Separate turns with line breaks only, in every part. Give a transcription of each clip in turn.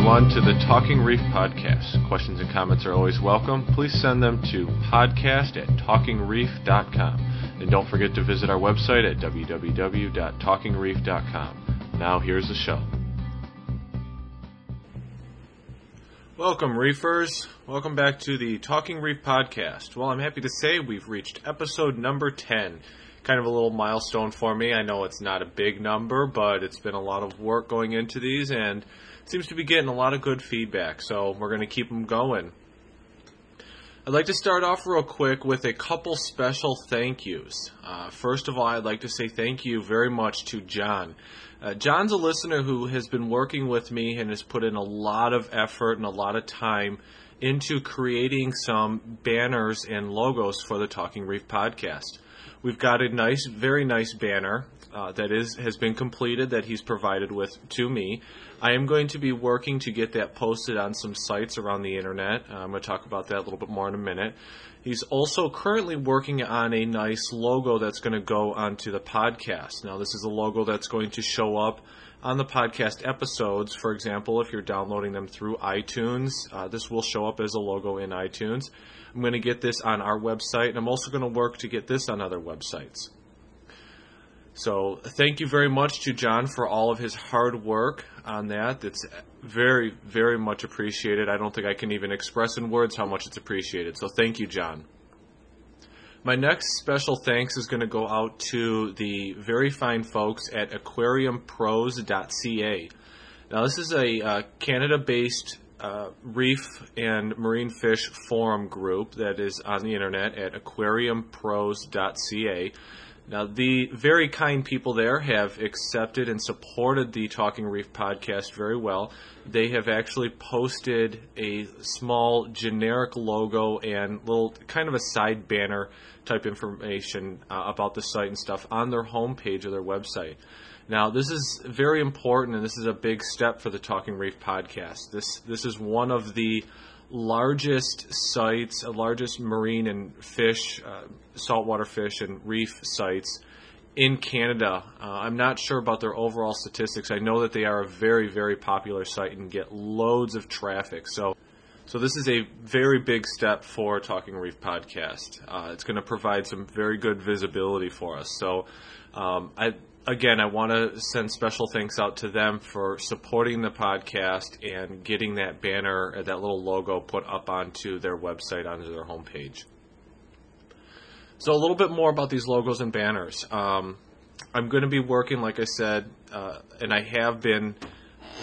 everyone, to the Talking Reef podcast. Questions and comments are always welcome. Please send them to podcast at talkingreef.com. And don't forget to visit our website at www.talkingreef.com. Now, here's the show. Welcome, reefers. Welcome back to the Talking Reef podcast. Well, I'm happy to say we've reached episode number 10 kind of a little milestone for me. I know it's not a big number, but it's been a lot of work going into these and seems to be getting a lot of good feedback. So we're going to keep them going. I'd like to start off real quick with a couple special thank yous. Uh, first of all, I'd like to say thank you very much to John. Uh, John's a listener who has been working with me and has put in a lot of effort and a lot of time into creating some banners and logos for the Talking Reef podcast. We've got a nice, very nice banner uh, that is has been completed that he's provided with to me. I am going to be working to get that posted on some sites around the internet. Uh, I'm going to talk about that a little bit more in a minute. He's also currently working on a nice logo that's going to go onto the podcast. Now, this is a logo that's going to show up on the podcast episodes. For example, if you're downloading them through iTunes, uh, this will show up as a logo in iTunes. I'm going to get this on our website, and I'm also going to work to get this on other websites. So, thank you very much to John for all of his hard work on that. It's very, very much appreciated. I don't think I can even express in words how much it's appreciated. So, thank you, John. My next special thanks is going to go out to the very fine folks at aquariumpros.ca. Now, this is a uh, Canada based uh, reef and marine fish forum group that is on the internet at aquariumpros.ca. Now, the very kind people there have accepted and supported the Talking Reef podcast very well. They have actually posted a small generic logo and little kind of a side banner type information uh, about the site and stuff on their homepage of their website. Now, this is very important, and this is a big step for the Talking Reef podcast. This this is one of the largest sites, uh, largest marine and fish, uh, saltwater fish and reef sites in Canada. Uh, I'm not sure about their overall statistics. I know that they are a very, very popular site and get loads of traffic. So, so this is a very big step for Talking Reef podcast. Uh, it's going to provide some very good visibility for us. So, um, I again, I want to send special thanks out to them for supporting the podcast and getting that banner, uh, that little logo put up onto their website, onto their homepage. So, a little bit more about these logos and banners. Um, I'm going to be working, like I said, uh, and I have been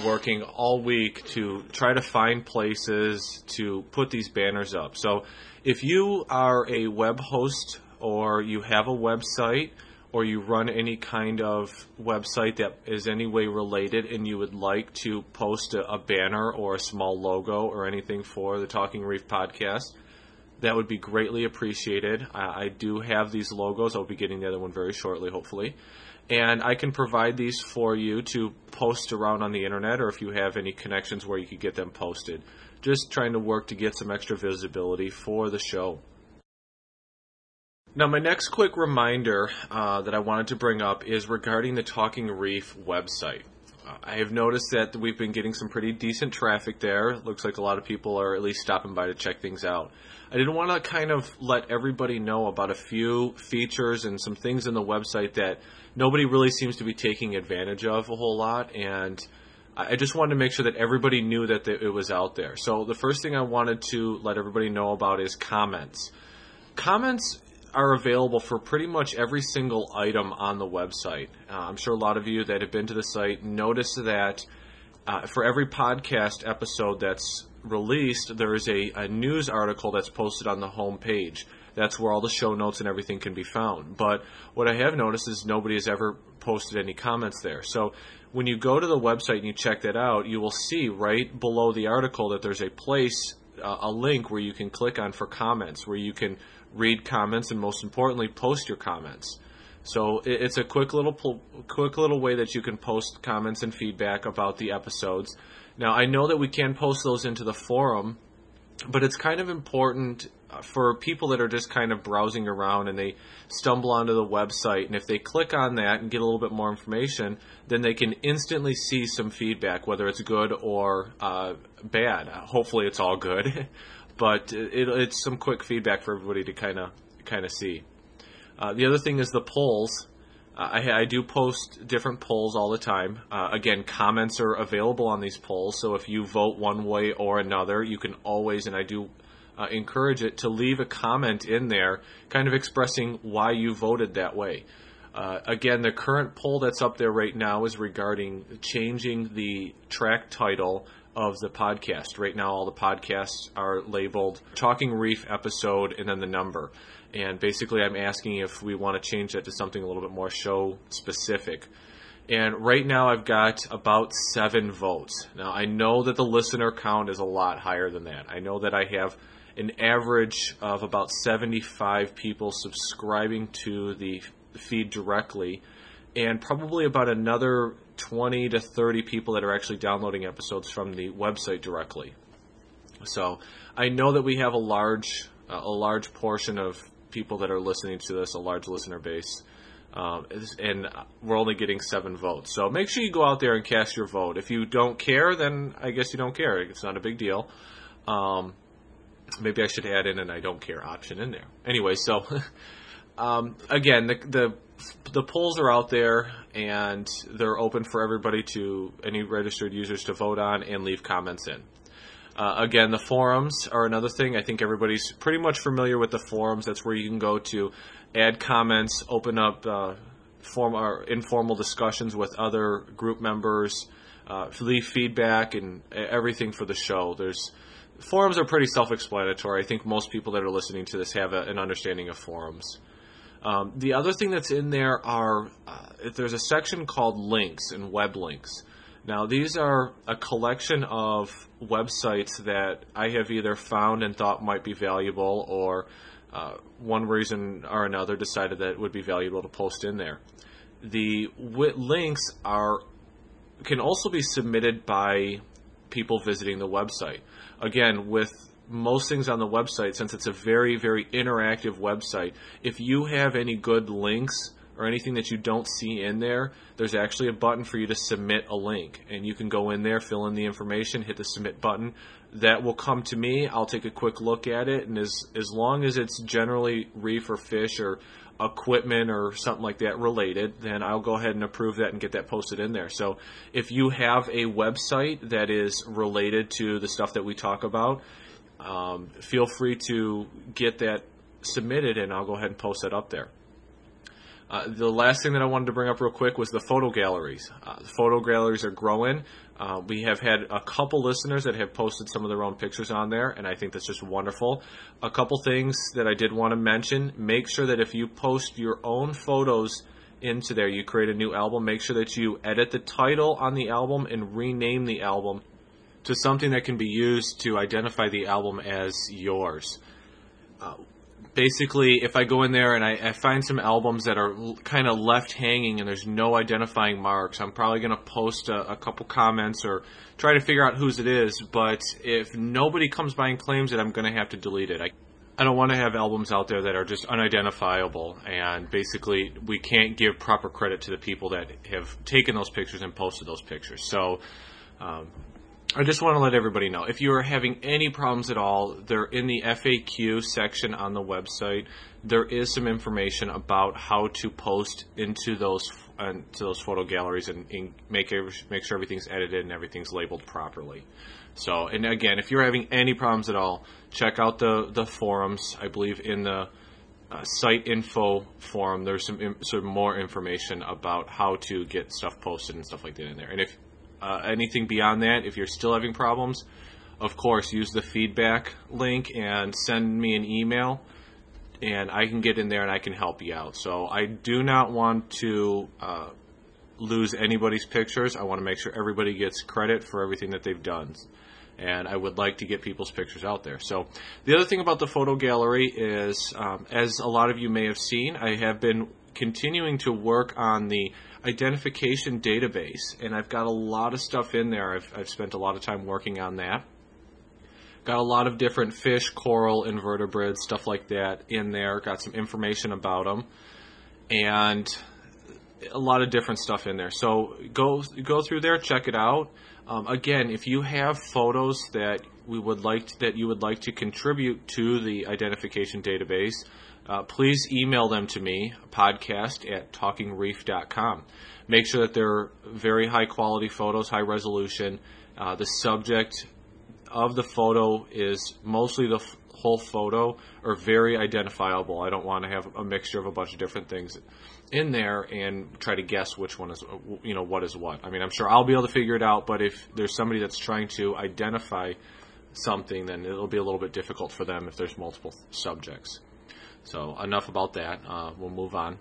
working all week to try to find places to put these banners up. So, if you are a web host or you have a website, or you run any kind of website that is any way related and you would like to post a, a, banner or a small logo or anything for the Talking Reef podcast, that would be greatly appreciated. I, I do have these logos. I'll be getting the other one very shortly, hopefully. And I can provide these for you to post around on the internet or if you have any connections where you could get them posted. Just trying to work to get some extra visibility for the show. Now, my next quick reminder uh, that I wanted to bring up is regarding the Talking Reef website. Uh, I have noticed that we've been getting some pretty decent traffic there. It looks like a lot of people are at least stopping by to check things out. I didn't want to kind of let everybody know about a few features and some things in the website that nobody really seems to be taking advantage of a whole lot, and I just wanted to make sure that everybody knew that it was out there. So, the first thing I wanted to let everybody know about is comments. Comments are available for pretty much every single item on the website. Uh, I'm sure a lot of you that have been to the site notice that uh, for every podcast episode that's released, there is a, a news article that's posted on the home page. That's where all the show notes and everything can be found. But what I have noticed is nobody has ever posted any comments there. So when you go to the website and you check that out, you will see right below the article that there's a place, uh, a link where you can click on for comments, where you can read comments, and most importantly, post your comments. So it's a quick little quick little way that you can post comments and feedback about the episodes. Now I know that we can post those into the forum, but it's kind of important uh, for people that are just kind of browsing around and they stumble onto the website, and if they click on that and get a little bit more information, then they can instantly see some feedback, whether it's good or uh, bad. Hopefully, it's all good, but it, it's some quick feedback for everybody to kind of kind of see. Uh, the other thing is the polls. Uh, I, I, do post different polls all the time. Uh, again, comments are available on these polls, so if you vote one way or another, you can always, and I do uh, encourage it, to leave a comment in there kind of expressing why you voted that way. Uh, again, the current poll that's up there right now is regarding changing the track title of the podcast. Right now, all the podcasts are labeled Talking Reef episode and then the number. And basically, I'm asking if we want to change that to something a little bit more show specific. And right now, I've got about seven votes. Now, I know that the listener count is a lot higher than that. I know that I have an average of about 75 people subscribing to the feed directly, and probably about another 20 to 30 people that are actually downloading episodes from the website directly. So I know that we have a large uh, a large portion of people that are listening to this, a large listener base. Um, and we're only getting seven votes. So make sure you go out there and cast your vote. If you don't care, then I guess you don't care. It's not a big deal. Um, maybe I should add in an I don't care option in there. Anyway, so um, again, the, the the polls are out there and they're open for everybody to any registered users to vote on and leave comments in. Uh, again, the forums are another thing. I think everybody's pretty much familiar with the forums. That's where you can go to add comments, open up uh, form or informal discussions with other group members, uh, leave feedback, and everything for the show. There's forums are pretty self-explanatory. I think most people that are listening to this have a, an understanding of forums. Um, the other thing that's in there are uh, there's a section called links and web links. Now, these are a collection of websites that I have either found and thought might be valuable, or uh, one reason or another decided that it would be valuable to post in there. The links are can also be submitted by people visiting the website. Again, with most things on the website, since it's a very, very interactive website, if you have any good links or anything that you don't see in there, there's actually a button for you to submit a link. And you can go in there, fill in the information, hit the submit button. That will come to me. I'll take a quick look at it. And as, as long as it's generally reef or fish or equipment or something like that related, then I'll go ahead and approve that and get that posted in there. So if you have a website that is related to the stuff that we talk about, um, feel free to get that submitted and I'll go ahead and post that up there. Uh, the last thing that I wanted to bring up real quick was the photo galleries. Uh, the photo galleries are growing. Uh, we have had a couple listeners that have posted some of their own pictures on there, and I think that's just wonderful. A couple things that I did want to mention make sure that if you post your own photos into there, you create a new album, make sure that you edit the title on the album and rename the album to something that can be used to identify the album as yours. Uh, basically, if I go in there and I, I find some albums that are l- kind of left hanging and there's no identifying marks, I'm probably going to post a, a, couple comments or try to figure out whose it is. But if nobody comes by and claims it, I'm going to have to delete it. I, I don't want to have albums out there that are just unidentifiable and basically we can't give proper credit to the people that have taken those pictures and posted those pictures. So, um, I just want to let everybody know if you are having any problems at all, they're in the FAQ section on the website. There is some information about how to post into those uh, to those photo galleries and, and make make sure everything's edited and everything's labeled properly. So, and again, if you're having any problems at all, check out the the forums. I believe in the uh, site info forum, there's some some more information about how to get stuff posted and stuff like that in there. And if uh, anything beyond that, if you're still having problems, of course, use the feedback link and send me an email, and I can get in there and I can help you out. So I do not want to uh, lose anybody's pictures. I want to make sure everybody gets credit for everything that they've done. And I would like to get people's pictures out there. So, the other thing about the photo gallery is, um, as a lot of you may have seen, I have been continuing to work on the identification database, and I've got a lot of stuff in there. I've, I've spent a lot of time working on that Got a lot of different fish, coral, invertebrates, stuff like that in there. Got some information about them, and a lot of different stuff in there. So go go through there, check it out. Um, again, if you have photos that we would like to, that you would like to contribute to the identification database, uh, please email them to me, podcast at talkingreef.com. Make sure that they're very high quality photos, high resolution. Uh, the subject of the photo is mostly the f- whole photo or very identifiable. I don't want to have a mixture of a bunch of different things in there and try to guess which one is you know what is what. I mean, I'm sure I'll be able to figure it out, but if there's somebody that's trying to identify something, then it'll be a little bit difficult for them if there's multiple subjects. So enough about that. Uh, we'll move on.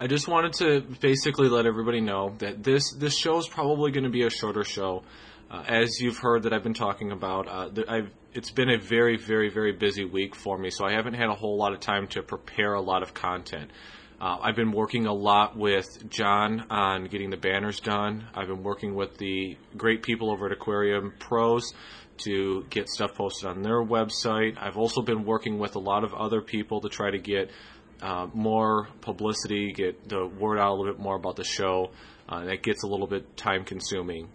I just wanted to basically let everybody know that this this show is probably going to be a shorter show. Uh, as you've heard that I've been talking about, uh, I've, it's been a very, very, very busy week for me, so I haven't had a whole lot of time to prepare a lot of content. Uh, I've been working a lot with John on getting the banners done. I've been working with the great people over at Aquarium Pros to get stuff posted on their website. I've also been working with a lot of other people to try to get uh, more publicity, get the word out a little bit more about the show. Uh, that gets a little bit time consuming.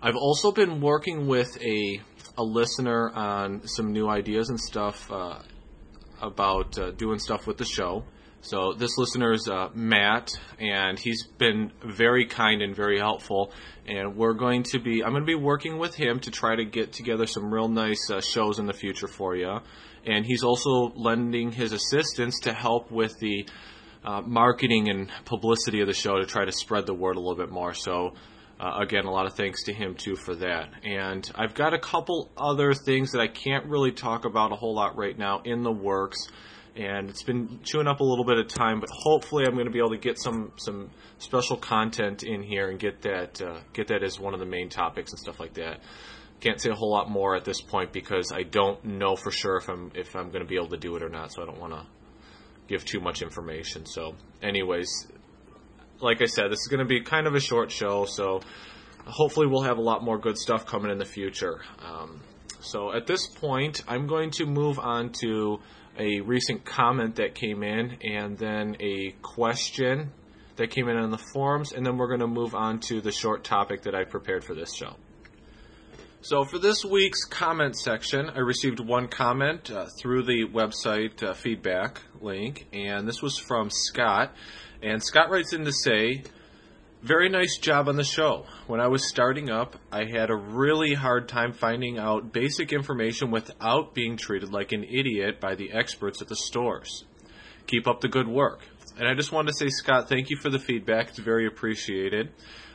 I've also been working with a a listener on some new ideas and stuff uh, about uh, doing stuff with the show. So this listener is uh, Matt, and he's been very kind and very helpful. And we're going to be, I'm going to be working with him to try to get together some real nice uh, shows in the future for you. And he's also lending his assistance to help with the uh, marketing and publicity of the show to try to spread the word a little bit more. So uh, again, a lot of thanks to him too for that. And I've got a couple other things that I can't really talk about a whole lot right now in the works and it's been chewing up a little bit of time, but hopefully I'm going to be able to get some some special content in here and get that uh, get that as one of the main topics and stuff like that. Can't say a whole lot more at this point because I don't know for sure if I'm if I'm going to be able to do it or not, so I don't want to give too much information. So, anyways, like I said, this is going to be kind of a short show, so hopefully we'll have a lot more good stuff coming in the future. Um, so at this point, I'm going to move on to a recent comment that came in, and then a question that came in on the forums, and then we're going to move on to the short topic that I prepared for this show. So, for this week's comment section, I received one comment uh, through the website uh, feedback link, and this was from Scott. And Scott writes in to say, very nice job on the show. When I was starting up, I had a really hard time finding out basic information without being treated like an idiot by the experts at the stores. Keep up the good work. And I just wanted to say, Scott, thank you for the feedback. It's very appreciated.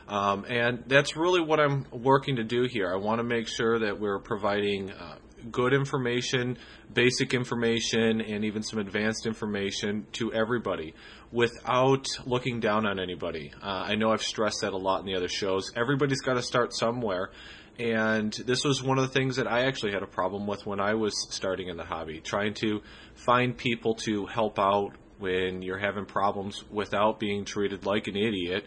Um, and that's really what I'm working to do here. I want to make sure that we're providing uh, good information, basic information, and even some advanced information to everybody without looking down on anybody. Uh, I know I've stressed that a lot in the other shows. Everybody's got to start somewhere. And this was one of the things that I actually had a problem with when I was starting in the hobby, trying to find people to help out when you're having problems without being treated like an idiot.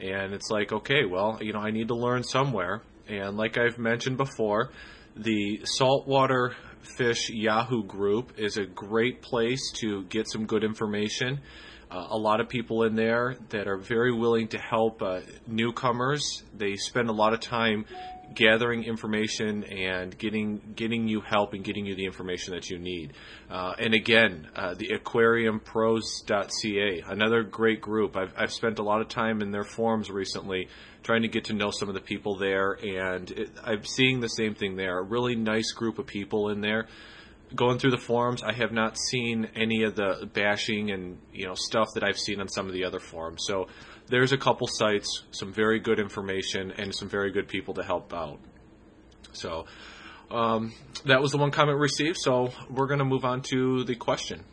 And it's like, okay, well, you know, I need to learn somewhere. And like I've mentioned before, the saltwater fish Yahoo group is a great place to get some good information a lot of people in there that are very willing to help uh, newcomers. They spend a lot of time gathering information and getting getting you help and getting you the information that you need. Uh, and again, uh, the aquariumpros.ca, another great group. I've, I've spent a lot of time in their forums recently trying to get to know some of the people there, and it, I'm seeing the same thing there. A really nice group of people in there going through the forums, I have not seen any of the bashing and you know stuff that I've seen on some of the other forums. So there's a couple sites, some very good information, and some very good people to help out. So um, that was the one comment received. So we're going to move on to the question.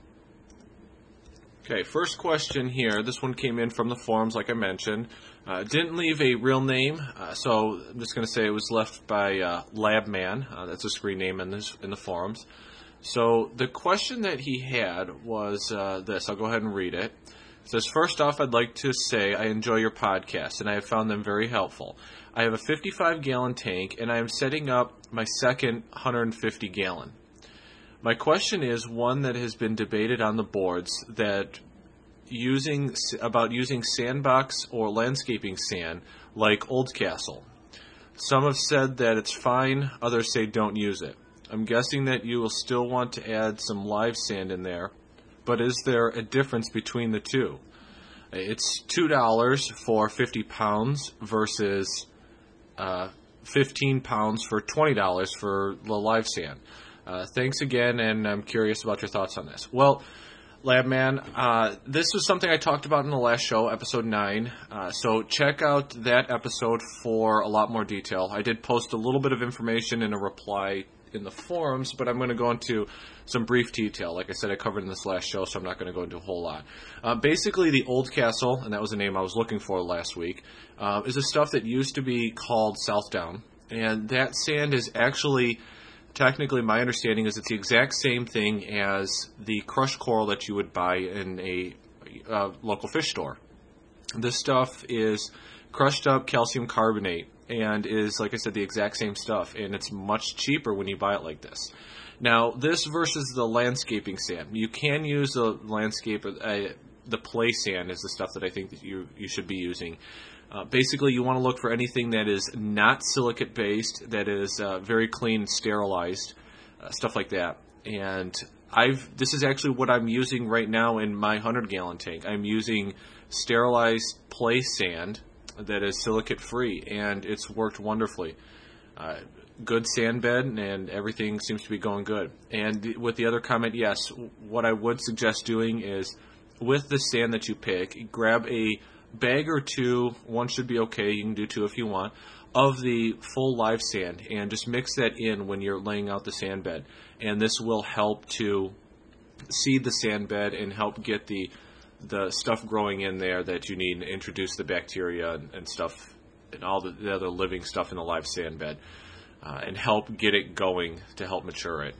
Okay, first question here. This one came in from the forums, like I mentioned. Uh, didn't leave a real name, uh, so I'm just going to say it was left by uh, Labman. Uh, that's a screen name in, this, in the forums. So the question that he had was uh, this. I'll go ahead and read it. says, First off, I'd like to say I enjoy your podcast and I have found them very helpful. I have a 55 gallon tank and I am setting up my second 150 gallon. My question is one that has been debated on the boards that using about using sandbox or landscaping sand like Oldcastle. Some have said that it's fine, others say don't use it. I'm guessing that you will still want to add some live sand in there, but is there a difference between the two? It's $2 for 50 pounds versus uh, 15 pounds for $20 for the live sand. Uh, thanks again, and I'm curious about your thoughts on this. Well, Labman, uh, this was something I talked about in the last show, episode 9. Uh, so check out that episode for a lot more detail. I did post a little bit of information in a reply in the forums, but I'm going to go into some brief detail. Like I said, I covered in this last show, so I'm not going to go into a whole lot. Uh, basically, the Old Castle, and that was the name I was looking for last week, uh, is a stuff that used to be called Southdown, and that sand is actually. Technically, my understanding is it's the exact same thing as the crushed coral that you would buy in a uh, local fish store. This stuff is crushed up calcium carbonate and is, like I said, the exact same stuff, and it's much cheaper when you buy it like this. Now, this versus the landscaping sand, you can use the landscape, uh, the play sand is the stuff that I think that you you should be using. Uh, basically, you want to look for anything that is not silicate based, that is uh, very clean, sterilized, uh, stuff like that. And I've this is actually what I'm using right now in my 100 gallon tank. I'm using sterilized play sand that is silicate free, and it's worked wonderfully. Uh, good sand bed, and everything seems to be going good. And with the other comment, yes, what I would suggest doing is with the sand that you pick, grab a bag or two. One should be okay. You can do two if you want. Of the full live sand, and just mix that in when you're laying out the sand bed, and this will help to seed the sand bed and help get the the stuff growing in there that you need to introduce the bacteria and, and stuff and all the, the, other living stuff in the live sand bed uh, and help get it going to help mature it.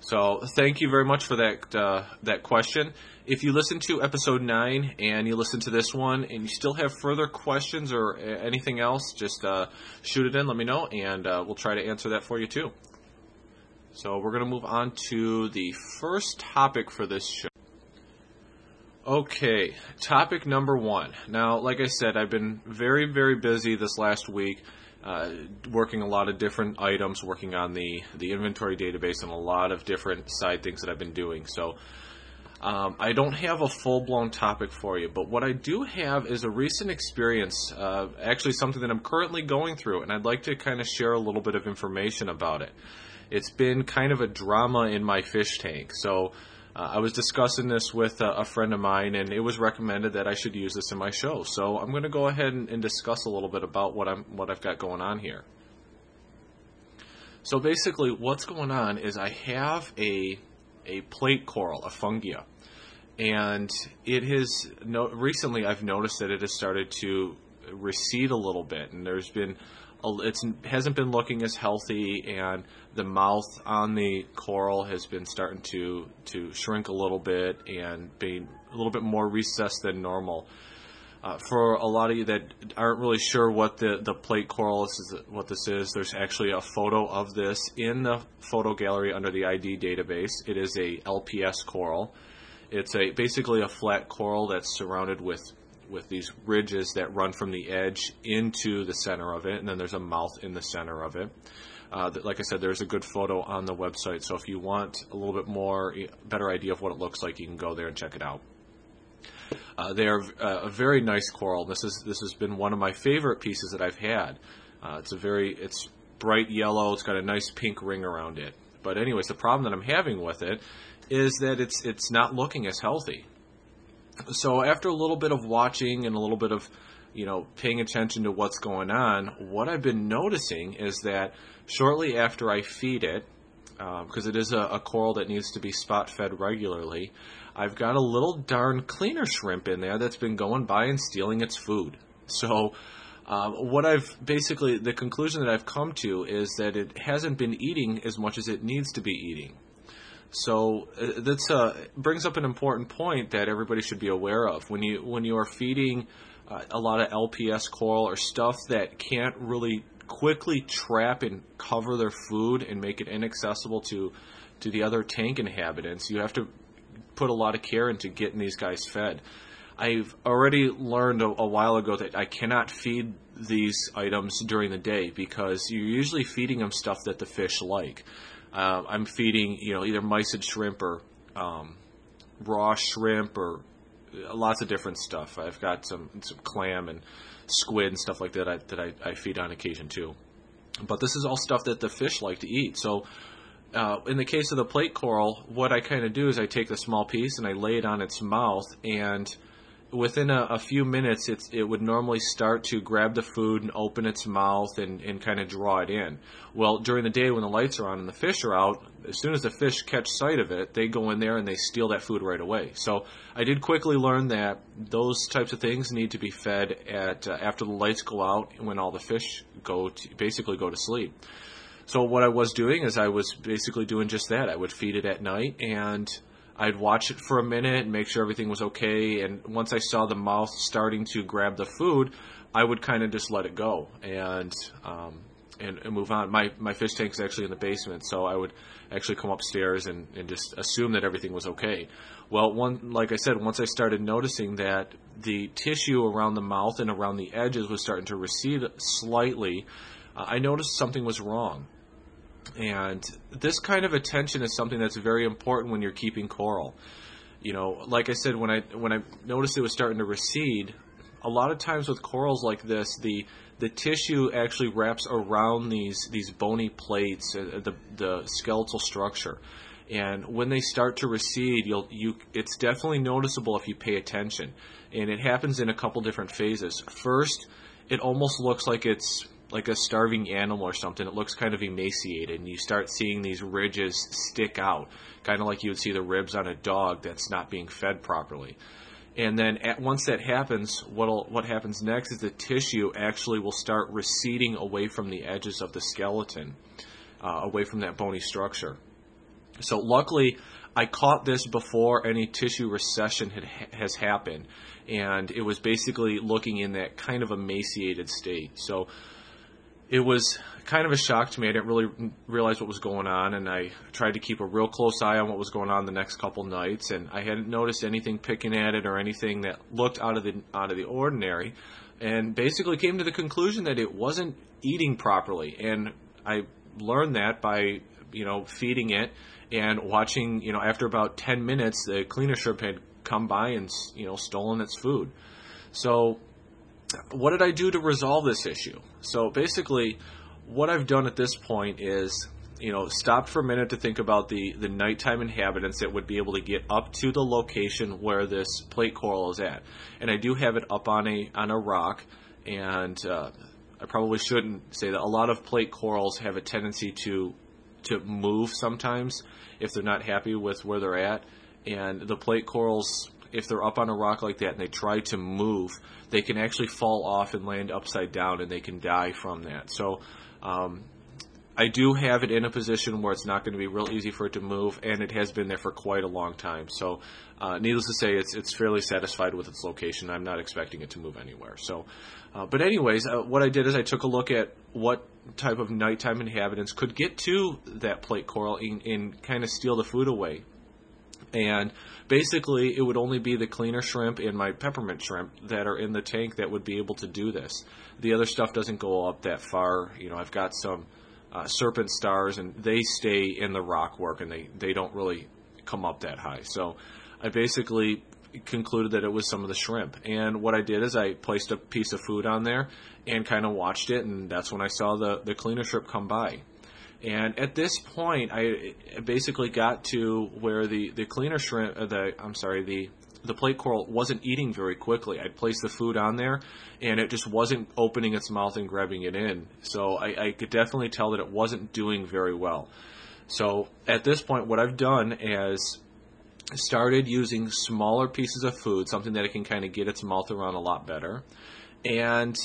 So thank you very much for that uh, that question. If you listen to episode nine and you listen to this one and you still have further questions or anything else, just uh, shoot it in. Let me know, and uh, we'll try to answer that for you too. So we're going to move on to the first topic for this show. Okay, topic number one. Now, like I said, I've been very, very busy this last week, uh, working a lot of different items, working on the the inventory database, and a lot of different side things that I've been doing. So, um, I don't have a full blown topic for you, but what I do have is a recent experience, uh, actually something that I'm currently going through, and I'd like to kind of share a little bit of information about it. It's been kind of a drama in my fish tank, so. Uh, I was discussing this with a, a, friend of mine, and it was recommended that I should use this in my show. So I'm going to go ahead and, and, discuss a little bit about what I'm what I've got going on here. So basically, what's going on is I have a a plate coral, a fungia, and it has no, recently I've noticed that it has started to recede a little bit, and there's been it hasn't been looking as healthy, and the mouth on the coral has been starting to to shrink a little bit and being a little bit more recessed than normal. Uh, for a lot of you that aren't really sure what the, the plate coral is, what this is, there's actually a photo of this in the photo gallery under the ID database. It is a LPS coral. It's a basically a flat coral that's surrounded with with these ridges that run from the edge into the center of it, and then there's a mouth in the center of it. Uh, like I said, there's a good photo on the website, so if you want a little bit more, better idea of what it looks like, you can go there and check it out. Uh, they are uh, a very nice coral. This is this has been one of my favorite pieces that I've had. Uh, it's a very it's bright yellow. It's got a nice pink ring around it. But anyways, the problem that I'm having with it is that it's it's not looking as healthy so after a little bit of watching and a little bit of you know paying attention to what's going on what i've been noticing is that shortly after i feed it because uh, it is a, a, coral that needs to be spot fed regularly i've got a little darn cleaner shrimp in there that's been going by and stealing its food so um, what I've basically the conclusion that I've come to is that it hasn't been eating as much as it needs to be eating. So uh, that's uh, brings up an important point that everybody should be aware of when you when you are feeding uh, a lot of LPS coral or stuff that can't really quickly trap and cover their food and make it inaccessible to to the other tank inhabitants. You have to put a lot of care into getting these guys fed. I've already learned a, a, while ago that I cannot feed these items during the day because you're usually feeding them stuff that the fish like. Uh, I'm feeding, you know, either mysid shrimp or um, raw shrimp or lots of different stuff. I've got some some clam and squid and stuff like that I, that I, I feed on occasion too. But this is all stuff that the fish like to eat. So uh, in the case of the plate coral, what I kind of do is I take the small piece and I lay it on its mouth, and within a, a few minutes, it would normally start to grab the food and open its mouth and, and kind of draw it in. Well, during the day when the lights are on and the fish are out, as soon as the fish catch sight of it, they go in there and they steal that food right away. So I did quickly learn that those types of things need to be fed at uh, after the lights go out when all the fish go to, basically go to sleep. So what I was doing is I was basically doing just that. I would feed it at night and I'd watch it for a minute and make sure everything was okay. And once I saw the mouth starting to grab the food, I would kind of just let it go and, um, and, and move on. My my fish tank is actually in the basement, so I would actually come upstairs and, and just assume that everything was okay. Well, one like I said, once I started noticing that the tissue around the mouth and around the edges was starting to recede slightly, uh, I noticed something was wrong. And this kind of attention is something that's very important when you're keeping coral. You know, like I said, when I when I noticed it was starting to recede, a lot of times with corals like this, the the tissue actually wraps around these these bony plates, uh, the the skeletal structure, and when they start to recede, you'll you it's definitely noticeable if you pay attention, and it happens in a couple different phases. First, it almost looks like it's like a starving animal or something. It looks kind of emaciated, and you start seeing these ridges stick out, kind of like you would see the ribs on a dog that's not being fed properly. And then at, once that happens, what what happens next is the tissue actually will start receding away from the edges of the skeleton, uh, away from that bony structure. So luckily, I caught this before any tissue recession had, has happened, and it was basically looking in that kind of emaciated state. So it was kind of a shock to me. I didn't really realize what was going on, and I tried to keep a real close eye on what was going on the next couple nights. And I hadn't noticed anything picking at it or anything that looked out of the out of the ordinary. And basically came to the conclusion that it wasn't eating properly. And I learned that by you know feeding it and watching. You know, after about ten minutes, the cleaner shrimp had come by and you know stolen its food. So what did I do to resolve this issue? So basically, what I've done at this point is, you know, stopped for a minute to think about the, the nighttime inhabitants that would be able to get up to the location where this plate coral is at. And I do have it up on a on a rock, and uh, I probably shouldn't say that. A lot of plate corals have a tendency to to move sometimes if they're not happy with where they're at, and the plate corals if they're up on a rock like that and they try to move, they can actually fall off and land upside down and they can die from that. So, um, I do have it in a position where it's not going to be real easy for it to move, and it has been there for quite a long time. So, uh, needless to say, it's it's fairly satisfied with its location. I'm not expecting it to move anywhere. So, uh, but anyways, uh, what I did is I took a look at what type of nighttime inhabitants could get to that plate coral and, and kind of steal the food away. And basically, it would only be the cleaner shrimp and my peppermint shrimp that are in the tank that would be able to do this. The other stuff doesn't go up that far. You know, I've got some uh, serpent stars, and they stay in the rock work, and they they don't really come up that high. So I basically concluded that it was some of the shrimp. And what I did is I placed a piece of food on there and kind of watched it, and that's when I saw the the cleaner shrimp come by. And at this point, I basically got to where the, the cleaner shrimp, uh, the I'm sorry, the the plate coral wasn't eating very quickly. I'd placed the food on there, and it just wasn't opening its mouth and grabbing it in. So I, I could definitely tell that it wasn't doing very well. So at this point, what I've done is started using smaller pieces of food, something that it can kind of get its mouth around a lot better, and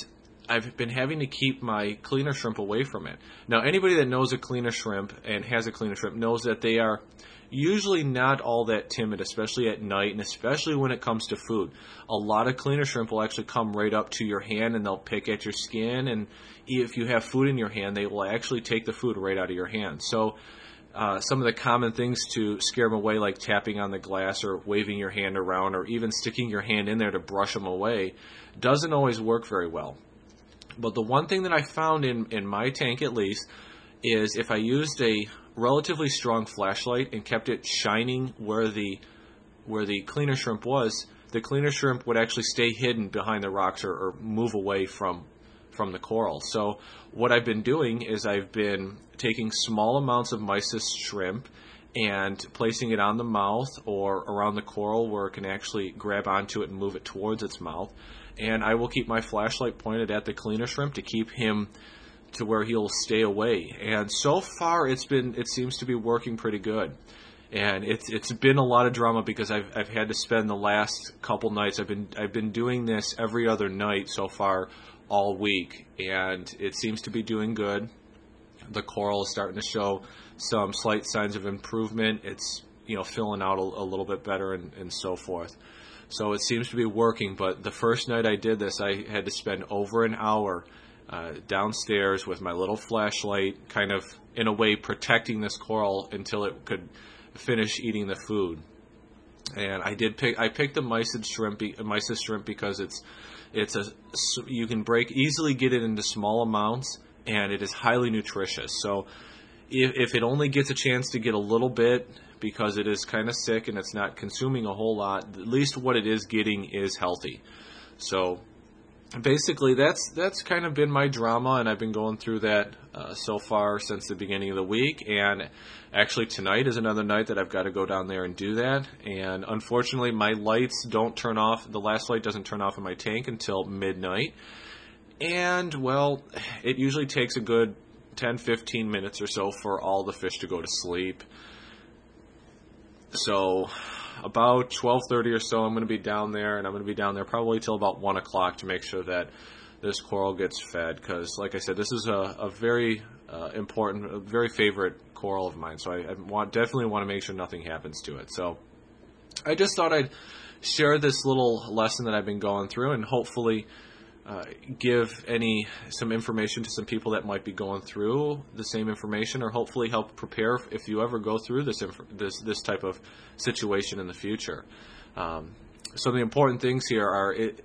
I've been having to keep my cleaner shrimp away from it. Now, anybody that knows a cleaner shrimp and has a cleaner shrimp knows that they are usually not all that timid, especially at night and especially when it comes to food. A lot of cleaner shrimp will actually come right up to your hand and they'll pick at your skin. And if you have food in your hand, they will actually take the food right out of your hand. So, uh, some of the common things to scare them away, like tapping on the glass or waving your hand around or even sticking your hand in there to brush them away, doesn't always work very well. But the one thing that I found in, in my tank at least is if I used a relatively strong flashlight and kept it shining where the where the cleaner shrimp was, the cleaner shrimp would actually stay hidden behind the rocks or, or move away from from the coral. So what I've been doing is I've been taking small amounts of mysis shrimp and placing it on the mouth or around the coral where it can actually grab onto it and move it towards its mouth. And I will keep my flashlight pointed at the cleaner shrimp to keep him to where he'll stay away. And so far, it's been it seems to be working pretty good. And it's it's been a lot of drama because I've I've had to spend the last couple nights. I've been I've been doing this every other night so far all week, and it seems to be doing good. The coral is starting to show some slight signs of improvement. It's you know filling out a, a little bit better and, and so forth. So it seems to be working. But the first night I did this, I had to spend over an hour uh, downstairs with my little flashlight, kind of in a way protecting this coral until it could finish eating the food. And I did pick. I picked the mysis shrimp, mysis shrimp because it's it's a you can break easily get it into small amounts, and it is highly nutritious. So if, if it only gets a chance to get a little bit because it is kind of sick and it's not consuming a whole lot, at least what it is getting is healthy. So basically that's that's kind of been my drama and I've been going through that uh, so far since the beginning of the week. And actually tonight is another night that I've got to go down there and do that. And unfortunately my lights don't turn off the last light doesn't turn off in my tank until midnight. And well it usually takes a good 10 15 minutes or so for all the fish to go to sleep so about 12:30 or so, I'm going to be down there, and I'm going to be down there probably till about one o'clock to make sure that this coral gets fed. Because, like I said, this is a, a very uh, important, a very favorite coral of mine. So I, I want definitely want to make sure nothing happens to it. So I just thought I'd share this little lesson that I've been going through, and hopefully uh, give any some information to some people that might be going through the same information, or hopefully help prepare if you ever go through this inf- this this type of situation in the future. Um, so the important things here are it,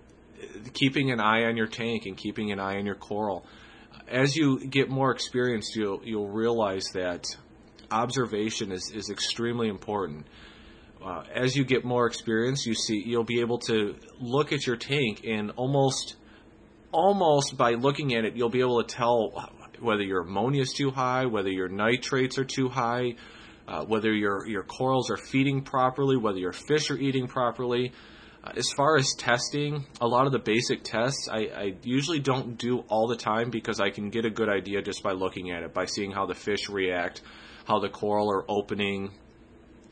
keeping an eye on your tank and keeping an eye on your coral. As you get more experienced, you'll you'll realize that observation is, is extremely important. Uh, as you get more experience, you see you'll be able to look at your tank and almost almost by looking at it, you'll be able to tell whether your ammonia is too high, whether your nitrates are too high, uh, whether your your corals are feeding properly, whether your fish are eating properly. Uh, as far as testing, a lot of the basic tests I, I, usually don't do all the time because I can get a good idea just by looking at it, by seeing how the fish react, how the coral are opening,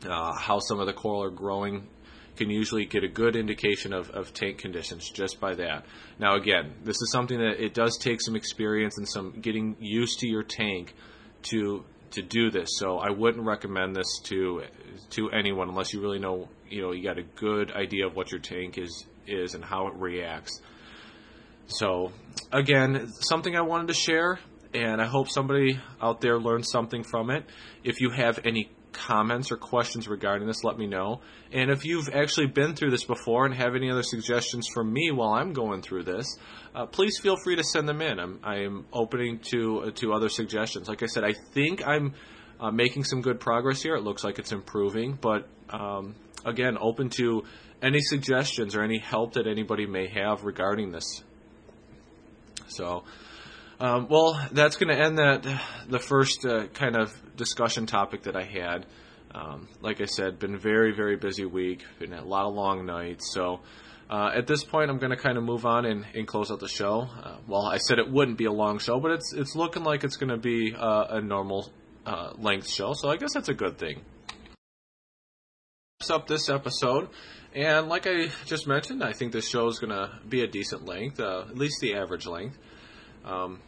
uh, how some of the coral are growing can usually get a good indication of, of tank conditions just by that. Now, again, this is something that it does take some experience and some getting used to your tank to to do this. So I wouldn't recommend this to to anyone unless you really know you know you got a good idea of what your tank is is and how it reacts. So again, something I wanted to share, and I hope somebody out there learned something from it. If you have any comments or questions regarding this, let me know. And if you've actually been through this before and have any other suggestions for me while I'm going through this, uh, please feel free to send them in. I'm, I'm opening to uh, to other suggestions. Like I said, I think I'm uh, making some good progress here. It looks like it's improving, but um, again, open to any suggestions or any help that anybody may have regarding this. So. Um, well, that's going to end that the first uh, kind of discussion topic that I had. Um, like I said, been very very busy week, been a lot of long nights. So uh, at this point, I'm going to kind of move on and, and close out the show. Uh, well, I said it wouldn't be a long show, but it's it's looking like it's going to be uh, a normal uh, length show. So I guess that's a good thing. Wraps Up this episode, and like I just mentioned, I think this show is going to be a decent length, uh, at least the average length. Um,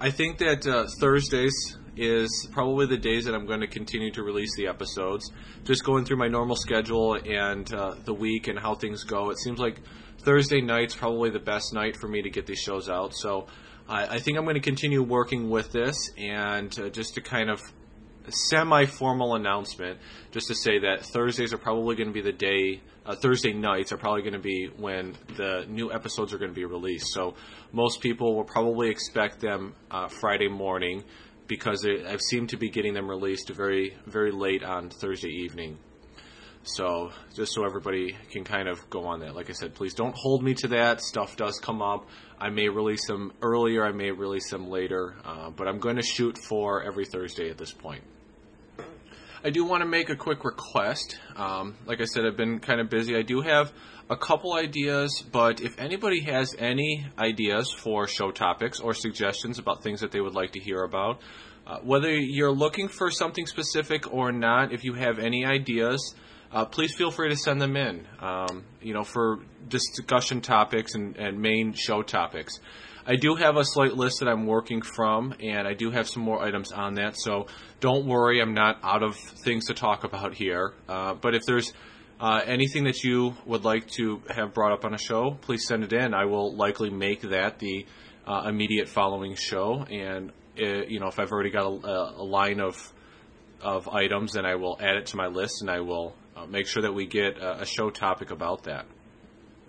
I think that uh, Thursdays is probably the days that I'm going to continue to release the episodes. Just going through my normal schedule and uh, the week and how things go. It seems like Thursday night's probably the best night for me to get these shows out. So I, I think I'm going to continue working with this and uh, just to kind of semi-formal announcement just to say that Thursdays are probably going to be the day. Uh, Thursday nights are probably going to be when the new episodes are going to be released. So most people will probably expect them uh, Friday morning because I seem to be getting them released very very late on Thursday evening. So just so everybody can kind of go on that. Like I said, please don't hold me to that. Stuff does come up. I may release them earlier. I may release them later. Uh, but I'm going to shoot for every Thursday at this point. I do want to make a quick request. Um, like I said, I've been kind of busy. I do have a couple ideas, but if anybody has any ideas for show topics or suggestions about things that they would like to hear about, uh, whether you're looking for something specific or not, if you have any ideas, uh, please feel free to send them in. Um, you know, for discussion topics and, and main show topics. I do have a slight list that I'm working from, and I do have some more items on that. So don't worry, I'm not out of things to talk about here. Uh, but if there's uh, anything that you would like to have brought up on a show, please send it in. I will likely make that the uh, immediate following show, and uh, you know if I've already got a, a, line of of items, then I will add it to my list, and I will uh, make sure that we get a, a show topic about that.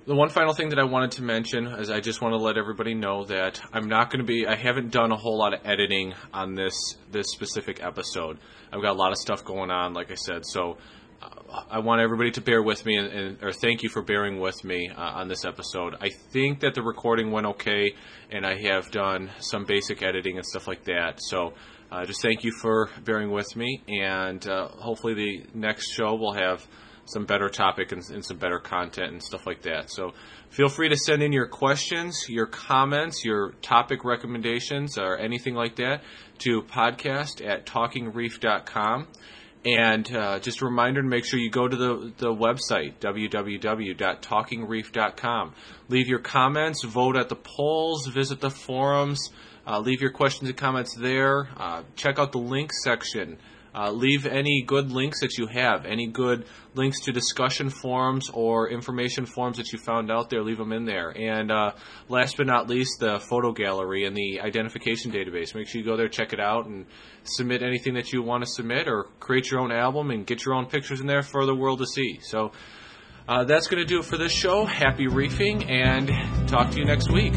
The one final thing that I wanted to mention is I just want to let everybody know that I'm not going to be I haven't done a whole lot of editing on this this specific episode. I've got a lot of stuff going on, like I said, so uh, I want everybody to bear with me and, and or thank you for bearing with me uh, on this episode. I think that the recording went okay, and I have done some basic editing and stuff like that. So uh, just thank you for bearing with me, and uh, hopefully the next show will have some better topic and, and, some better content and stuff like that. So feel free to send in your questions, your comments, your topic recommendations, or anything like that to podcast at talkingreef.com. And uh, just a reminder to make sure you go to the, the website, www.talkingreef.com. Leave your comments, vote at the polls, visit the forums, uh, leave your questions and comments there. Uh, check out the links section uh, leave any good links that you have, any good links to discussion forums or information forums that you found out there, leave them in there. And uh, last but not least, the photo gallery and the identification database. Make sure you go there, check it out, and submit anything that you want to submit or create your own album and get your own pictures in there for the world to see. So uh, that's going to do it for this show. Happy reefing and talk to you next week.